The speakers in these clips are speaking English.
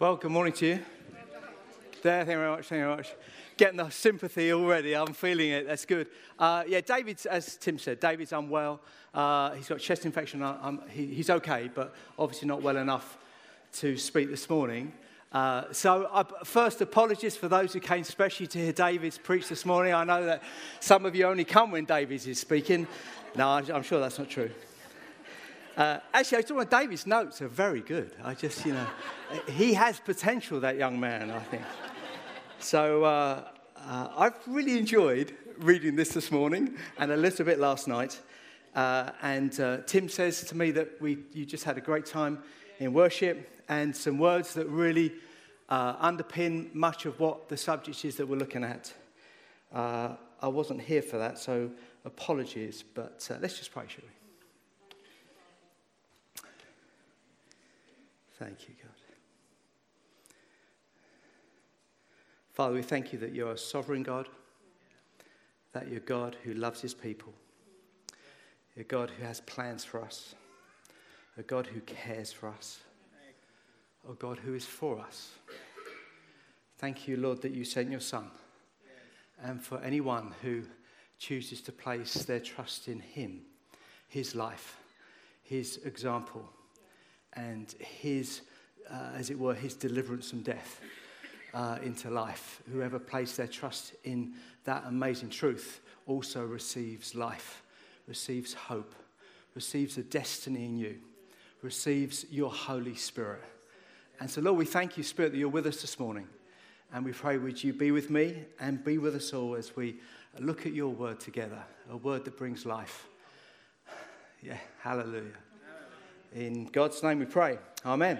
Well, good morning to you. There, thank you very much, thank you very much. Getting the sympathy already, I'm feeling it, that's good. Uh, yeah, David's, as Tim said, David's unwell. Uh, he's got chest infection, he, he's okay, but obviously not well enough to speak this morning. Uh, so, uh, first, apologies for those who came especially to hear David's preach this morning. I know that some of you only come when David is speaking. No, I'm sure that's not true. Uh, actually, I talking David's notes are very good. I just, you know, he has potential, that young man, I think. So uh, uh, I've really enjoyed reading this this morning and a little bit last night. Uh, and uh, Tim says to me that we, you just had a great time in worship and some words that really uh, underpin much of what the subject is that we're looking at. I wasn't here for that, so apologies, but let's just pray, shall we? Thank you, God. Father, we thank you that you're a sovereign God, that you're God who loves his people, you're God who has plans for us, a God who cares for us, a God who is for us. Thank you, Lord, that you sent your Son. And for anyone who chooses to place their trust in him, his life, his example, and his, uh, as it were, his deliverance from death uh, into life. Whoever placed their trust in that amazing truth also receives life, receives hope, receives a destiny in you, receives your Holy Spirit. And so, Lord, we thank you, Spirit, that you're with us this morning. And we pray, would you be with me and be with us all as we look at your word together, a word that brings life. Yeah, hallelujah. In God's name we pray. Amen.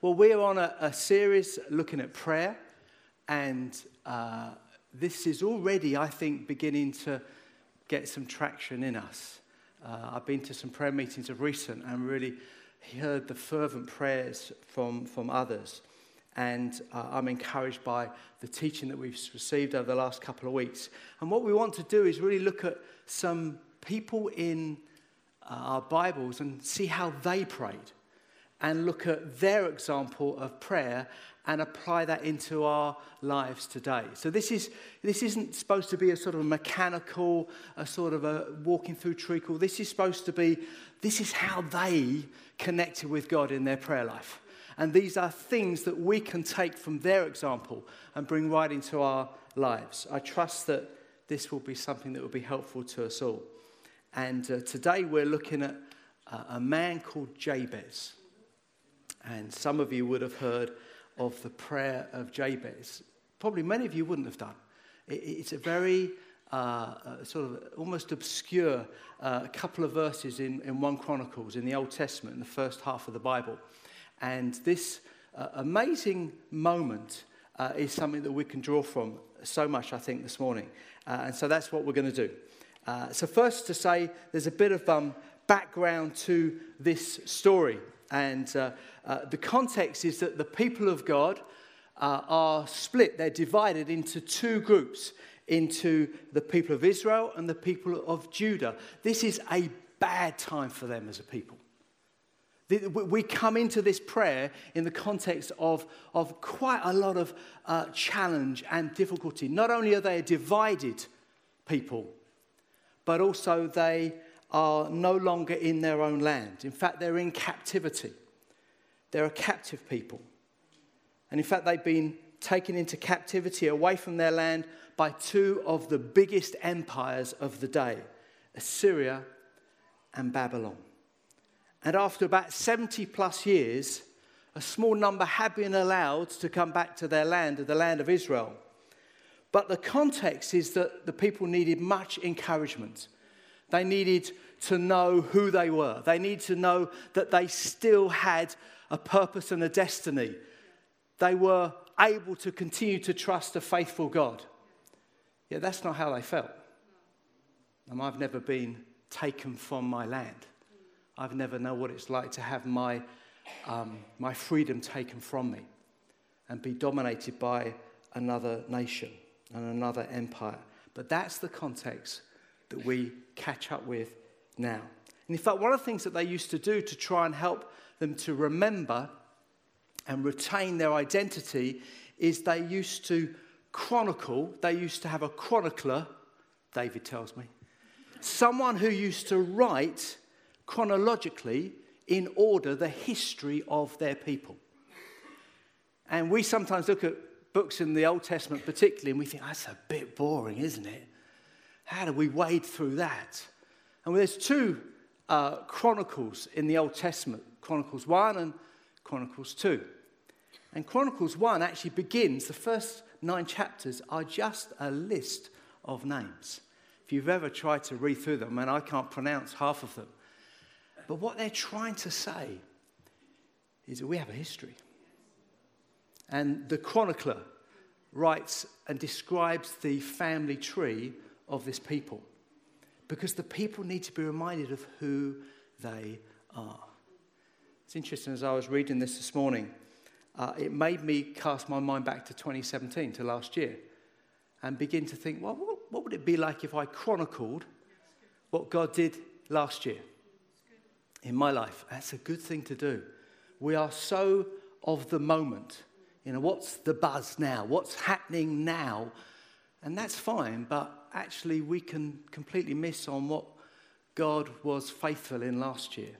Well, we're on a, a series looking at prayer, and uh, this is already, I think, beginning to get some traction in us. Uh, I've been to some prayer meetings of recent and really heard the fervent prayers from, from others. And uh, I'm encouraged by the teaching that we've received over the last couple of weeks. And what we want to do is really look at some people in Uh, our Bibles and see how they prayed and look at their example of prayer and apply that into our lives today. So this is this isn't supposed to be a sort of a mechanical, a sort of a walking through treacle. This is supposed to be this is how they connected with God in their prayer life. And these are things that we can take from their example and bring right into our lives. I trust that this will be something that will be helpful to us all. And uh, today we're looking at uh, a man called Jabez. And some of you would have heard of the prayer of Jabez. Probably many of you wouldn't have done. It, it's a very uh, uh sort of almost obscure uh, couple of verses in, in 1 Chronicles in the Old Testament, in the first half of the Bible. And this uh, amazing moment is something that we can draw from so much, I think, this morning. and so that's what we're going to do. Uh, so, first to say, there's a bit of um, background to this story. And uh, uh, the context is that the people of God uh, are split, they're divided into two groups into the people of Israel and the people of Judah. This is a bad time for them as a people. We come into this prayer in the context of, of quite a lot of uh, challenge and difficulty. Not only are they a divided people, but also they are no longer in their own land. In fact, they're in captivity. They're a captive people. And in fact, they've been taken into captivity away from their land by two of the biggest empires of the day Assyria and Babylon. And after about 70 plus years, a small number have been allowed to come back to their land, the land of Israel. But the context is that the people needed much encouragement. They needed to know who they were. They needed to know that they still had a purpose and a destiny. They were able to continue to trust a faithful God. Yet that's not how they felt. And I've never been taken from my land. I've never known what it's like to have my, um, my freedom taken from me and be dominated by another nation and another empire. But that's the context that we catch up with now. And in fact, one of the things that they used to do to try and help them to remember and retain their identity is they used to chronicle, they used to have a chronicler, David tells me, someone who used to write chronologically in order the history of their people. And we sometimes look at books in the Old Testament, particularly, and we think, that's a bit boring, isn't it? How do we wade through that? And there's two uh, Chronicles in the Old Testament Chronicles 1 and Chronicles 2. And Chronicles 1 actually begins, the first nine chapters are just a list of names. If you've ever tried to read through them, and I can't pronounce half of them, but what they're trying to say is that we have a history. And the chronicler writes and describes the family tree of this people because the people need to be reminded of who they are. It's interesting, as I was reading this this morning, uh, it made me cast my mind back to 2017, to last year, and begin to think, well, what, what would it be like if I chronicled what God did last year in my life? That's a good thing to do. We are so of the moment. You know, what's the buzz now? What's happening now? And that's fine, but actually we can completely miss on what God was faithful in last year.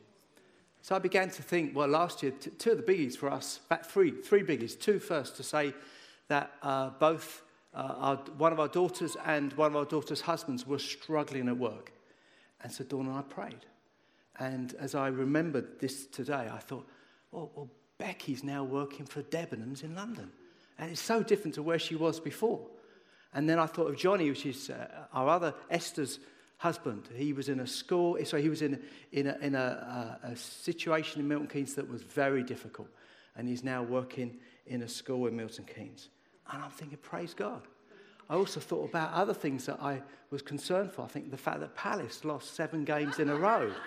So I began to think, well, last year, t- two of the biggies for us, back three, three biggies. Two first to say that uh, both uh, our, one of our daughters and one of our daughter's husbands were struggling at work. And so Dawn and I prayed. And as I remembered this today, I thought, well, well Becky's now working for Debenhams in London. And it's so different to where she was before. And then I thought of Johnny, which is uh, our other Esther's husband. He was in a school, so he was in, in, a, in a, a, a situation in Milton Keynes that was very difficult. And he's now working in a school in Milton Keynes. And I'm thinking, praise God. I also thought about other things that I was concerned for. I think the fact that Palace lost seven games in a row.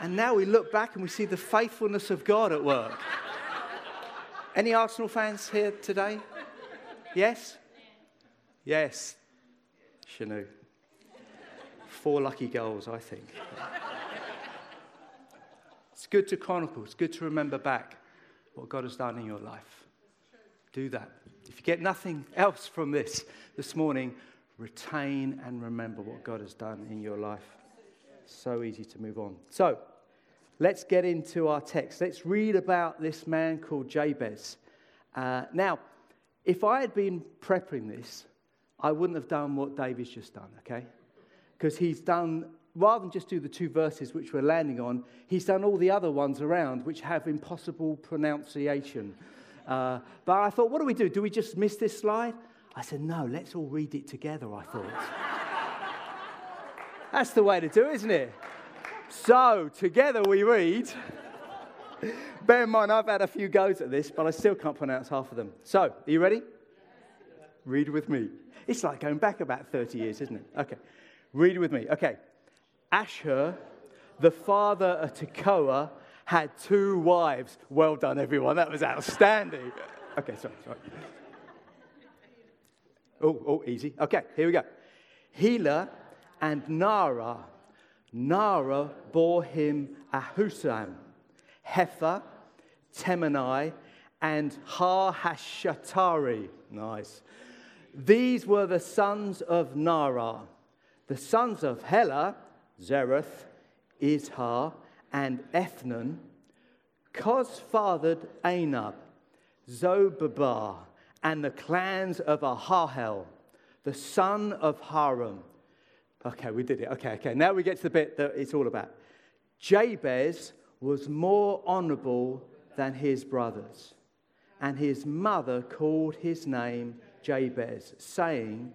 And now we look back and we see the faithfulness of God at work. Any Arsenal fans here today? Yes? Yes. Shanu. Four lucky goals, I think. it's good to chronicle, it's good to remember back what God has done in your life. Do that. If you get nothing else from this this morning, retain and remember what God has done in your life. So easy to move on. So, let's get into our text. Let's read about this man called Jabez. Uh, now, if I had been prepping this, I wouldn't have done what David's just done, okay? Because he's done, rather than just do the two verses which we're landing on, he's done all the other ones around which have impossible pronunciation. Uh, but I thought, what do we do? Do we just miss this slide? I said, no, let's all read it together, I thought. That's the way to do it, isn't it? So, together we read. Bear in mind, I've had a few goes at this, but I still can't pronounce half of them. So, are you ready? Read with me. It's like going back about 30 years, isn't it? Okay. Read with me. Okay. Asher, the father of Tekoa, had two wives. Well done, everyone. That was outstanding. Okay, sorry, sorry. Oh, oh, easy. Okay, here we go. Helah and Naarah Naarah bore him Ahuzzam, Hepher, Temeni, and Har-hashtatari. Nice. These were the sons of Naarah. The sons of Helah, Zereth, Izhar, and Ethnan. Koz fathered Anub, Zobebah, and the clans of Ahahel, the son of Harum. Okay, we did it. Okay, okay. Now we get to the bit that it's all about. Jabez was more honorable than his brothers, and his mother called his name Jabez, saying,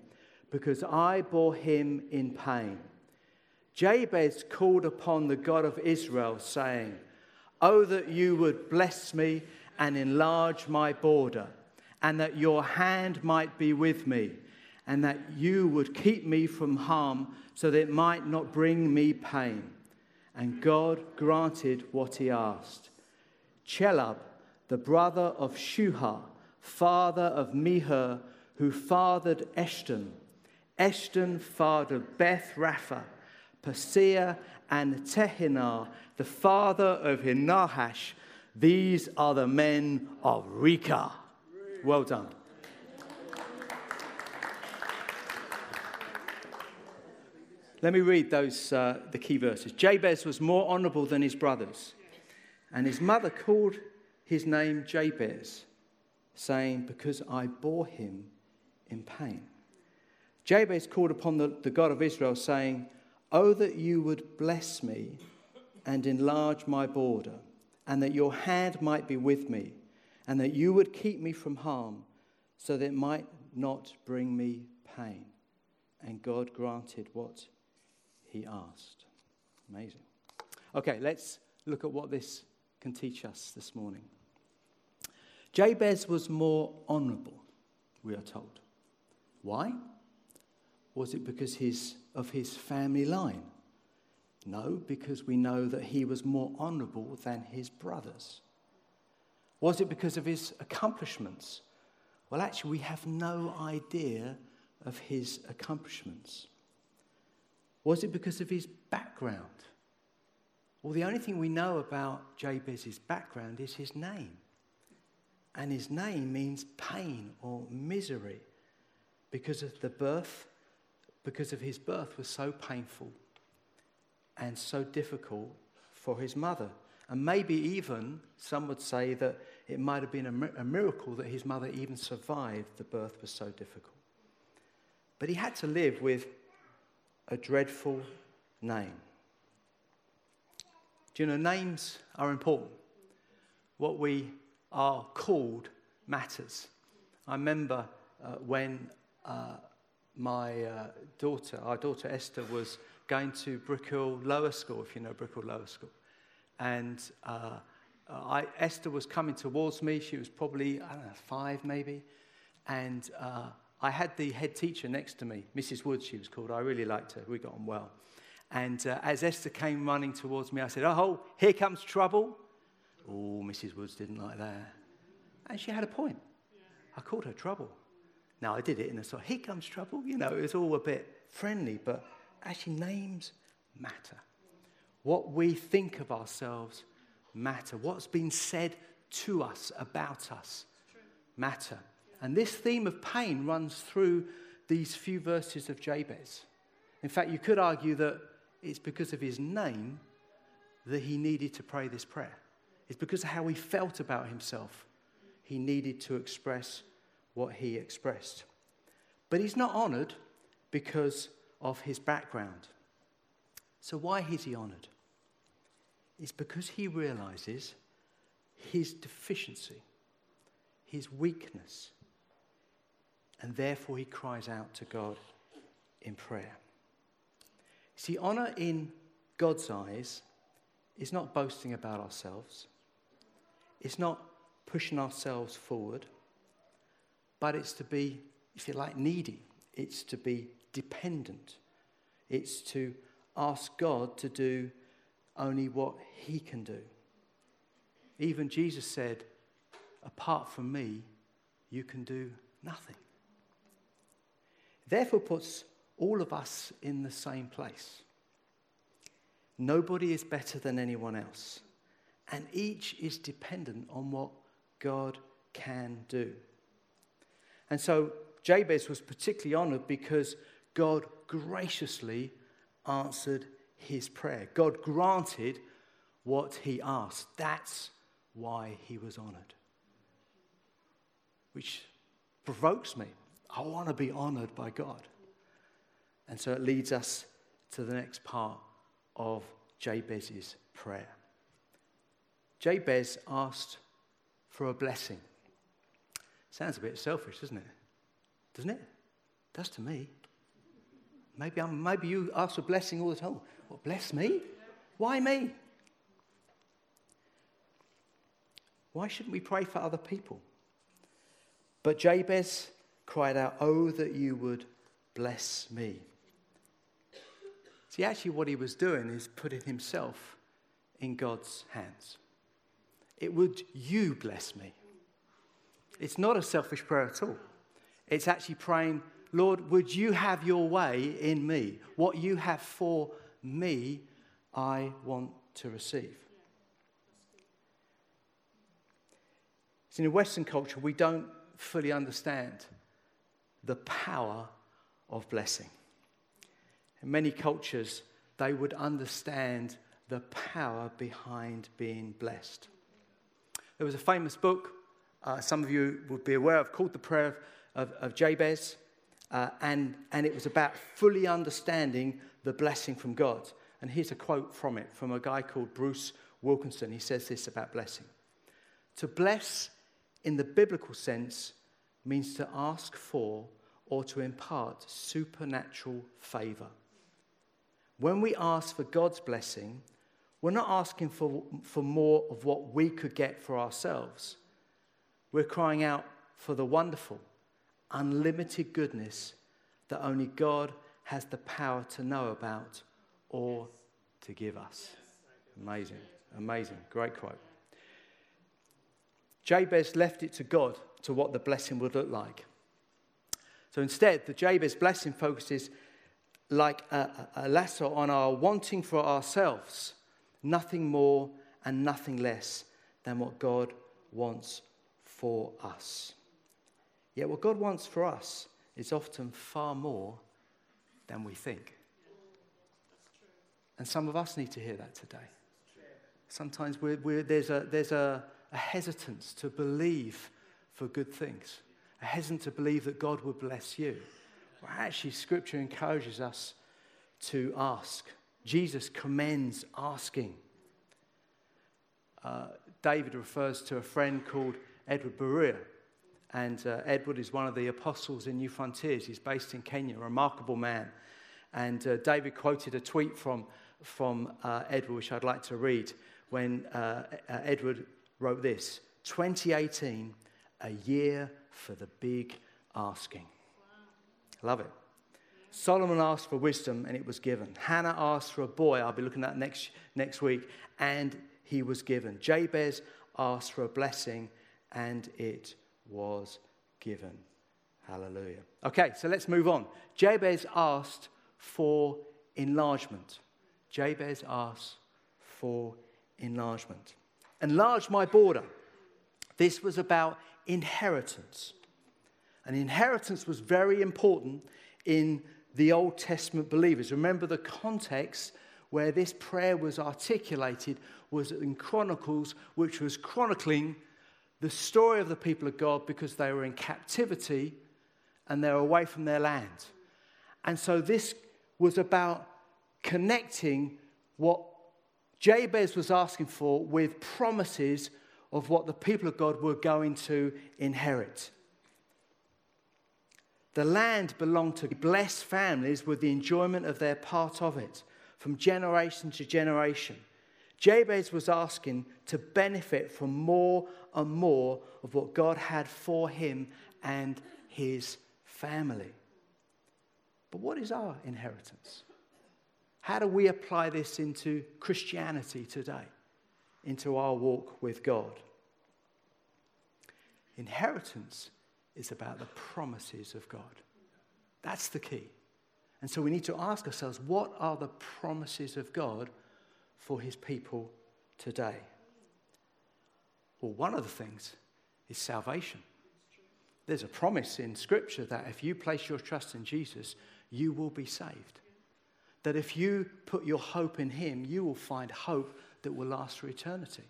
Because I bore him in pain. Jabez called upon the God of Israel, saying, Oh, that you would bless me and enlarge my border, and that your hand might be with me and that you would keep me from harm so that it might not bring me pain. And God granted what he asked. Chelub, the brother of Shuhah, father of Mehir, who fathered Eshton. Eshton fathered Beth Rapha, Paseah, and Tehinnah, the father of Nahash, These are the men of Recah. Well done. Let me read those, uh, the key verses. Jabez was more honorable than his brothers, and his mother called his name Jabez, saying, Because I bore him in pain. Jabez called upon the, the God of Israel, saying, Oh, that you would bless me and enlarge my border, and that your hand might be with me, and that you would keep me from harm, so that it might not bring me pain. And God granted what he asked. Amazing. Okay, let's look at what this can teach us this morning. Jabez was more honorable, we are told. Why? Was it because his, of his family line? No, because we know that he was more honorable than his brothers. Was it because of his accomplishments? Well, actually, we have no idea of his accomplishments. Was it because of his background? Well, the only thing we know about Jabez's background is his name. And his name means pain or misery because of the birth, because of his birth was so painful and so difficult for his mother. And maybe even some would say that it might have been a, miracle that his mother even survived the birth was so difficult. But he had to live with a dreadful name. Do you know, names are important. What we are called matters. I remember uh, when uh, my uh, daughter, our daughter Esther, was going to Brickhill Lower School, if you know Brickhill Lower School. And uh, I, Esther was coming towards me. She was probably, I don't know, five maybe. And uh, I had the head teacher next to me, Mrs. Woods, she was called. I really liked her. We got on well. And uh, as Esther came running towards me, I said, Oh, here comes trouble. Oh, Mrs. Woods didn't like that. And she had a point. I called her trouble. Now, I did it in a sort of, here comes trouble. You know, it was all a bit friendly, but actually, names matter. What we think of ourselves matter. What's been said to us about us matter. And this theme of pain runs through these few verses of Jabez. In fact, you could argue that it's because of his name that he needed to pray this prayer. It's because of how he felt about himself. He needed to express what he expressed. But he's not honored because of his background. So, why is he honored? It's because he realizes his deficiency, his weakness, and therefore he cries out to God in prayer. See, honor in God's eyes is not boasting about ourselves, it's not pushing ourselves forward, but it's to be, if you like, needy, it's to be dependent, it's to ask God to do only what He can do. Even Jesus said, Apart from me, you can do nothing therefore puts all of us in the same place. Nobody is better than anyone else, and each is dependent on what God can do. And so Jabez was particularly honored because God graciously answered his prayer. God granted what he asked. That's why he was honored. Which provokes me I want to be honored by God. And so it leads us to the next part of Jabez's prayer. Jabez asked for a blessing. Sounds a bit selfish, doesn't it? Doesn't it? Does to me. Maybe, I'm, maybe you ask for blessing all the time. What, bless me? Why me? Why shouldn't we pray for other people? But Jabez cried out, Oh, that you would bless me. See, actually, what he was doing is putting himself in God's hands. It would you bless me. It's not a selfish prayer at all. It's actually praying, Lord, would you have your way in me? What you have for me, I want to receive. See, in Western culture, we don't fully understand the power of blessing. In many cultures, they would understand the power behind being blessed. There was a famous book, uh, some of you would be aware of, called The Prayer of, of Jabez, uh, and, and it was about fully understanding the blessing from God. And here's a quote from it from a guy called Bruce Wilkinson. He says this about blessing To bless in the biblical sense means to ask for or to impart supernatural favor. When we ask for God's blessing, we're not asking for, for more of what we could get for ourselves. We're crying out for the wonderful, unlimited goodness that only God has the power to know about or to give us. Amazing, amazing. Great quote. Jabez left it to God to what the blessing would look like. So instead, the Jabez blessing focuses like a, a lasso on our wanting for ourselves, nothing more and nothing less than what God wants for us. Yet, what God wants for us is often far more than we think. And some of us need to hear that today. Sometimes we're, we're, there's, a, there's a, a hesitance to believe for good things, a hesitance to believe that God would bless you. Well, actually, Scripture encourages us to ask. Jesus commends asking. Uh, David refers to a friend called Edward Buria. And uh, Edward is one of the apostles in New Frontiers. He's based in Kenya, a remarkable man. And uh, David quoted a tweet from, from uh, Edward, which I'd like to read, when uh, Edward wrote this 2018, a year for the big asking. Wow. Love it. Solomon asked for wisdom and it was given. Hannah asked for a boy, I'll be looking at next, next week, and he was given. Jabez asked for a blessing and it was given. Hallelujah. Okay, so let's move on. Jabez asked for enlargement. Jabez asked for enlargement. Enlarge my border. This was about inheritance. And inheritance was very important in the Old Testament believers. Remember, the context where this prayer was articulated was in Chronicles, which was chronicling the story of the people of God because they were in captivity and they're away from their land. And so this was about connecting what Jabez was asking for with promises of what the people of God were going to inherit. The land belonged to blessed families with the enjoyment of their part of it from generation to generation. Jabez was asking to benefit from more and more of what God had for him and his family. But what is our inheritance? How do we apply this into Christianity today, into our walk with God? Inheritance is about the promises of God. That's the key. And so we need to ask ourselves what are the promises of God for his people today? Well, one of the things is salvation. There's a promise in Scripture that if you place your trust in Jesus, you will be saved. That if you put your hope in Him, you will find hope that will last for eternity.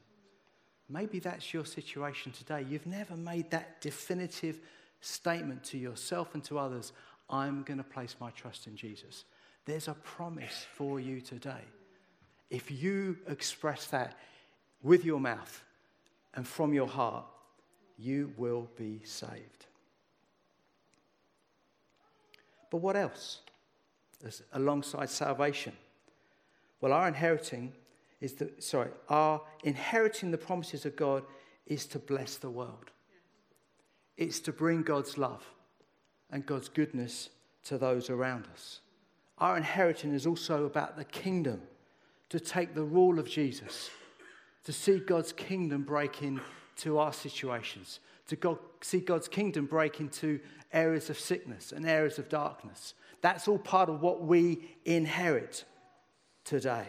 Maybe that's your situation today. You've never made that definitive statement to yourself and to others I'm going to place my trust in Jesus. There's a promise for you today. If you express that with your mouth and from your heart, you will be saved. But what else? As alongside salvation. Well, our inheriting is the sorry, our inheriting the promises of God is to bless the world. It's to bring God's love and God's goodness to those around us. Our inheritance is also about the kingdom, to take the rule of Jesus, to see God's kingdom break into our situations, to God, see God's kingdom break into areas of sickness and areas of darkness. That's all part of what we inherit today.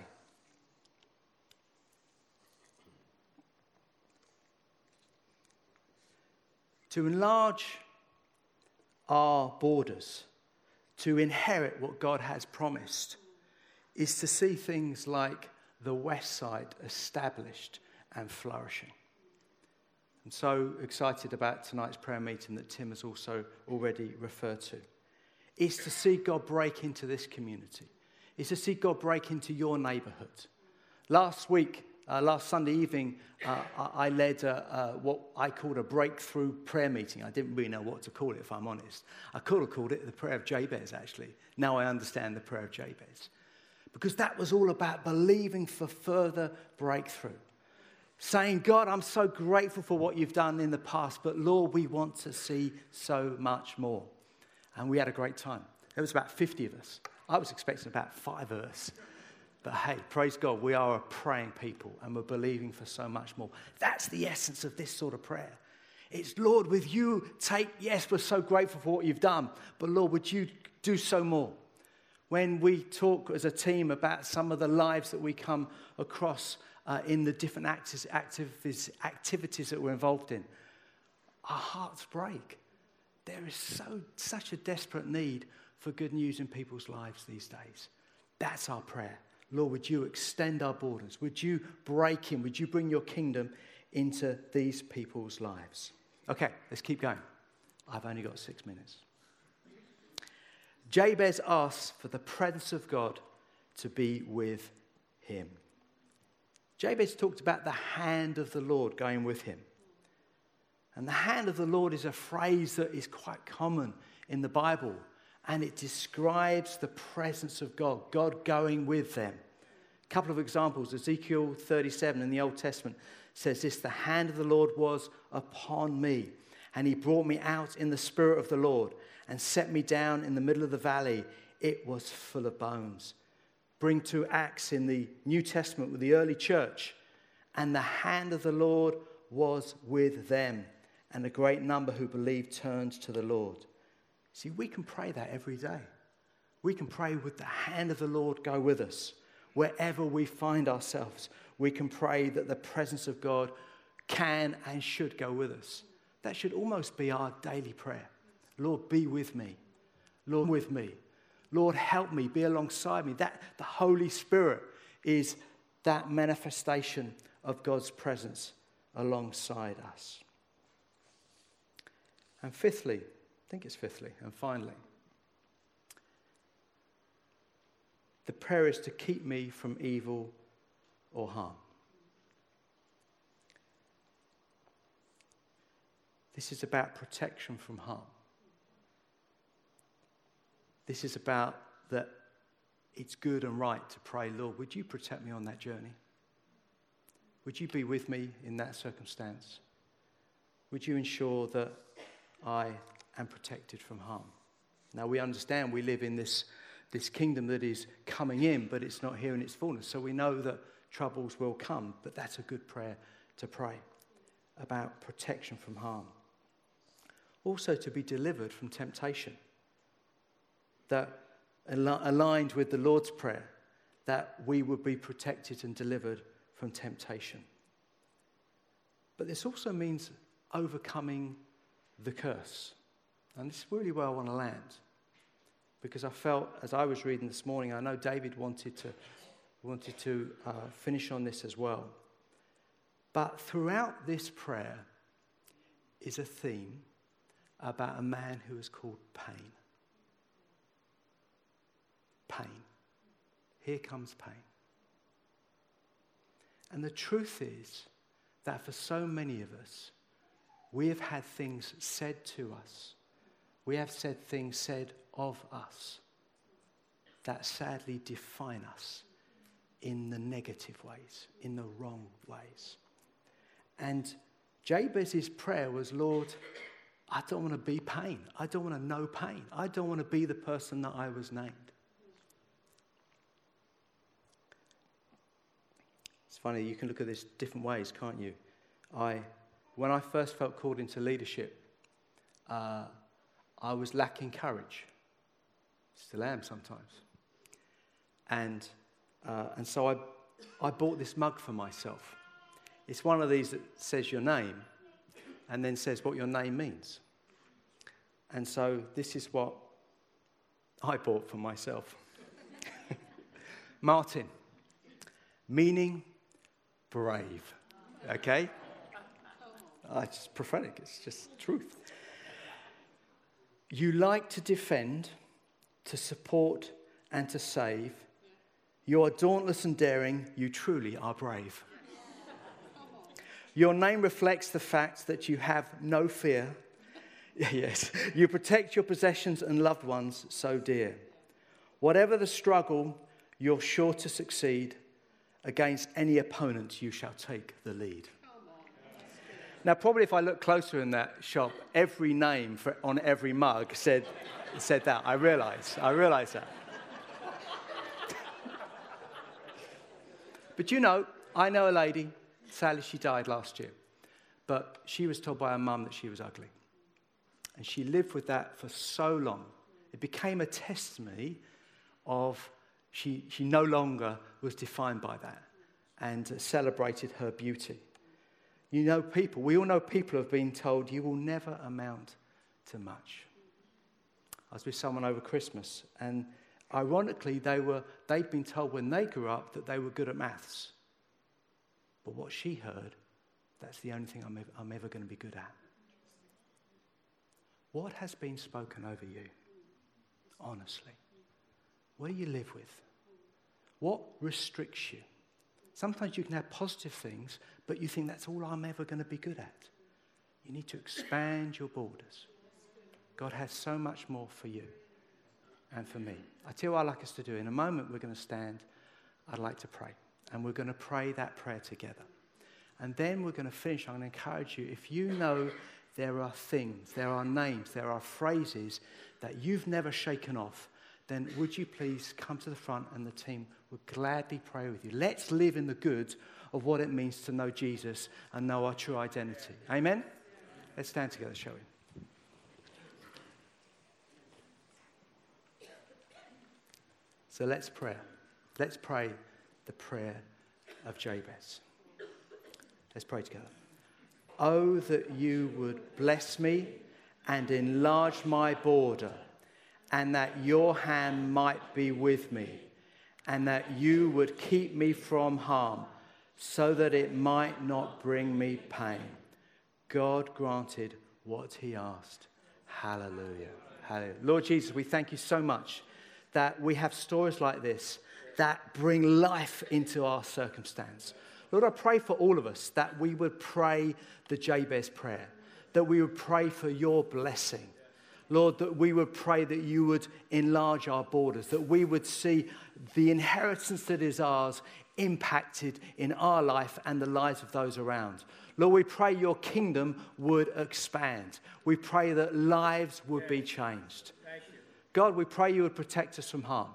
To enlarge our borders, to inherit what God has promised, is to see things like the West Side established and flourishing. I'm so excited about tonight's prayer meeting that Tim has also already referred to. It's to see God break into this community, it's to see God break into your neighborhood. Last week, uh, last Sunday evening, uh, I led a, a, what I called a breakthrough prayer meeting. I didn't really know what to call it, if I'm honest. I could have called it the prayer of Jabez, actually. Now I understand the prayer of Jabez. Because that was all about believing for further breakthrough. Saying, God, I'm so grateful for what you've done in the past, but Lord, we want to see so much more. And we had a great time. There was about 50 of us. I was expecting about five of us. But hey, praise God, we are a praying people and we're believing for so much more. That's the essence of this sort of prayer. It's, Lord, with you, take, yes, we're so grateful for what you've done, but Lord, would you do so more? When we talk as a team about some of the lives that we come across uh, in the different activities, activities that we're involved in, our hearts break. There is so, such a desperate need for good news in people's lives these days. That's our prayer. Lord, would you extend our borders? Would you break in? Would you bring your kingdom into these people's lives? Okay, let's keep going. I've only got six minutes. Jabez asks for the presence of God to be with him. Jabez talked about the hand of the Lord going with him. And the hand of the Lord is a phrase that is quite common in the Bible and it describes the presence of God, God going with them. A couple of examples Ezekiel 37 in the Old Testament says this The hand of the Lord was upon me, and he brought me out in the spirit of the Lord and set me down in the middle of the valley. It was full of bones. Bring to Acts in the New Testament with the early church, and the hand of the Lord was with them, and a great number who believed turned to the Lord. See, we can pray that every day. We can pray with the hand of the Lord go with us. Wherever we find ourselves, we can pray that the presence of God can and should go with us. That should almost be our daily prayer. Lord, be with me. Lord, with me. Lord, help me, be alongside me. That the Holy Spirit is that manifestation of God's presence alongside us. And fifthly, I think it's fifthly and finally. The prayer is to keep me from evil or harm. This is about protection from harm. This is about that it's good and right to pray, Lord, would you protect me on that journey? Would you be with me in that circumstance? Would you ensure that I and protected from harm. Now, we understand we live in this, this kingdom that is coming in, but it's not here in its fullness. So we know that troubles will come, but that's a good prayer to pray about protection from harm. Also, to be delivered from temptation. That aligned with the Lord's Prayer, that we would be protected and delivered from temptation. But this also means overcoming the curse. And this is really where I want to land. Because I felt, as I was reading this morning, I know David wanted to, wanted to uh, finish on this as well. But throughout this prayer is a theme about a man who is called pain. Pain. Here comes pain. And the truth is that for so many of us, we have had things said to us we have said things said of us that sadly define us in the negative ways, in the wrong ways. And Jabez's prayer was, Lord, I don't want to be pain. I don't want to know pain. I don't want to be the person that I was named. It's funny, you can look at this different ways, can't you? I, when I first felt called into leadership, uh, I was lacking courage. Still am sometimes. And, uh, and so I, I bought this mug for myself. It's one of these that says your name, and then says what your name means. And so this is what I bought for myself Martin, meaning brave. Okay? Oh, it's just prophetic, it's just truth. You like to defend, to support, and to save. You are dauntless and daring. You truly are brave. Your name reflects the fact that you have no fear. Yes, you protect your possessions and loved ones so dear. Whatever the struggle, you're sure to succeed. Against any opponent, you shall take the lead. Now, probably if I look closer in that shop, every name for, on every mug said, said that. I realize. I realize that. but you know, I know a lady, sadly, she died last year, but she was told by her mum that she was ugly. And she lived with that for so long. It became a testimony of she, she no longer was defined by that and celebrated her beauty. You know, people, we all know people have been told you will never amount to much. I was with someone over Christmas, and ironically, they were, they'd been told when they grew up that they were good at maths. But what she heard, that's the only thing I'm ever, I'm ever going to be good at. What has been spoken over you? Honestly. What do you live with? What restricts you? Sometimes you can have positive things, but you think that's all I'm ever going to be good at. You need to expand your borders. God has so much more for you and for me. I tell you what I'd like us to do. In a moment, we're going to stand. I'd like to pray. And we're going to pray that prayer together. And then we're going to finish. I'm going to encourage you if you know there are things, there are names, there are phrases that you've never shaken off, then would you please come to the front and the team would gladly pray with you. Let's live in the good of what it means to know Jesus and know our true identity. Amen? Let's stand together, shall we? So let's pray. Let's pray the prayer of Jabez. Let's pray together. Oh, that you would bless me and enlarge my border, and that your hand might be with me, and that you would keep me from harm, so that it might not bring me pain. God granted what he asked. Hallelujah. Hallelujah. Lord Jesus, we thank you so much that we have stories like this that bring life into our circumstance. Lord, I pray for all of us that we would pray the Jabez prayer, that we would pray for your blessing. Lord, that we would pray that you would enlarge our borders, that we would see the inheritance that is ours impacted in our life and the lives of those around. Lord, we pray your kingdom would expand. We pray that lives would be changed. God, we pray you would protect us from harm,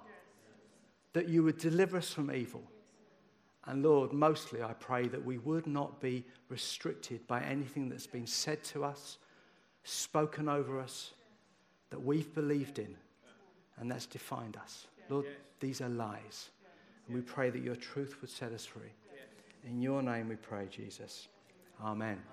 that you would deliver us from evil. And Lord, mostly I pray that we would not be restricted by anything that's been said to us, spoken over us, that we've believed in, and that's defined us. Lord, these are lies. And we pray that your truth would set us free. In your name we pray, Jesus. Amen.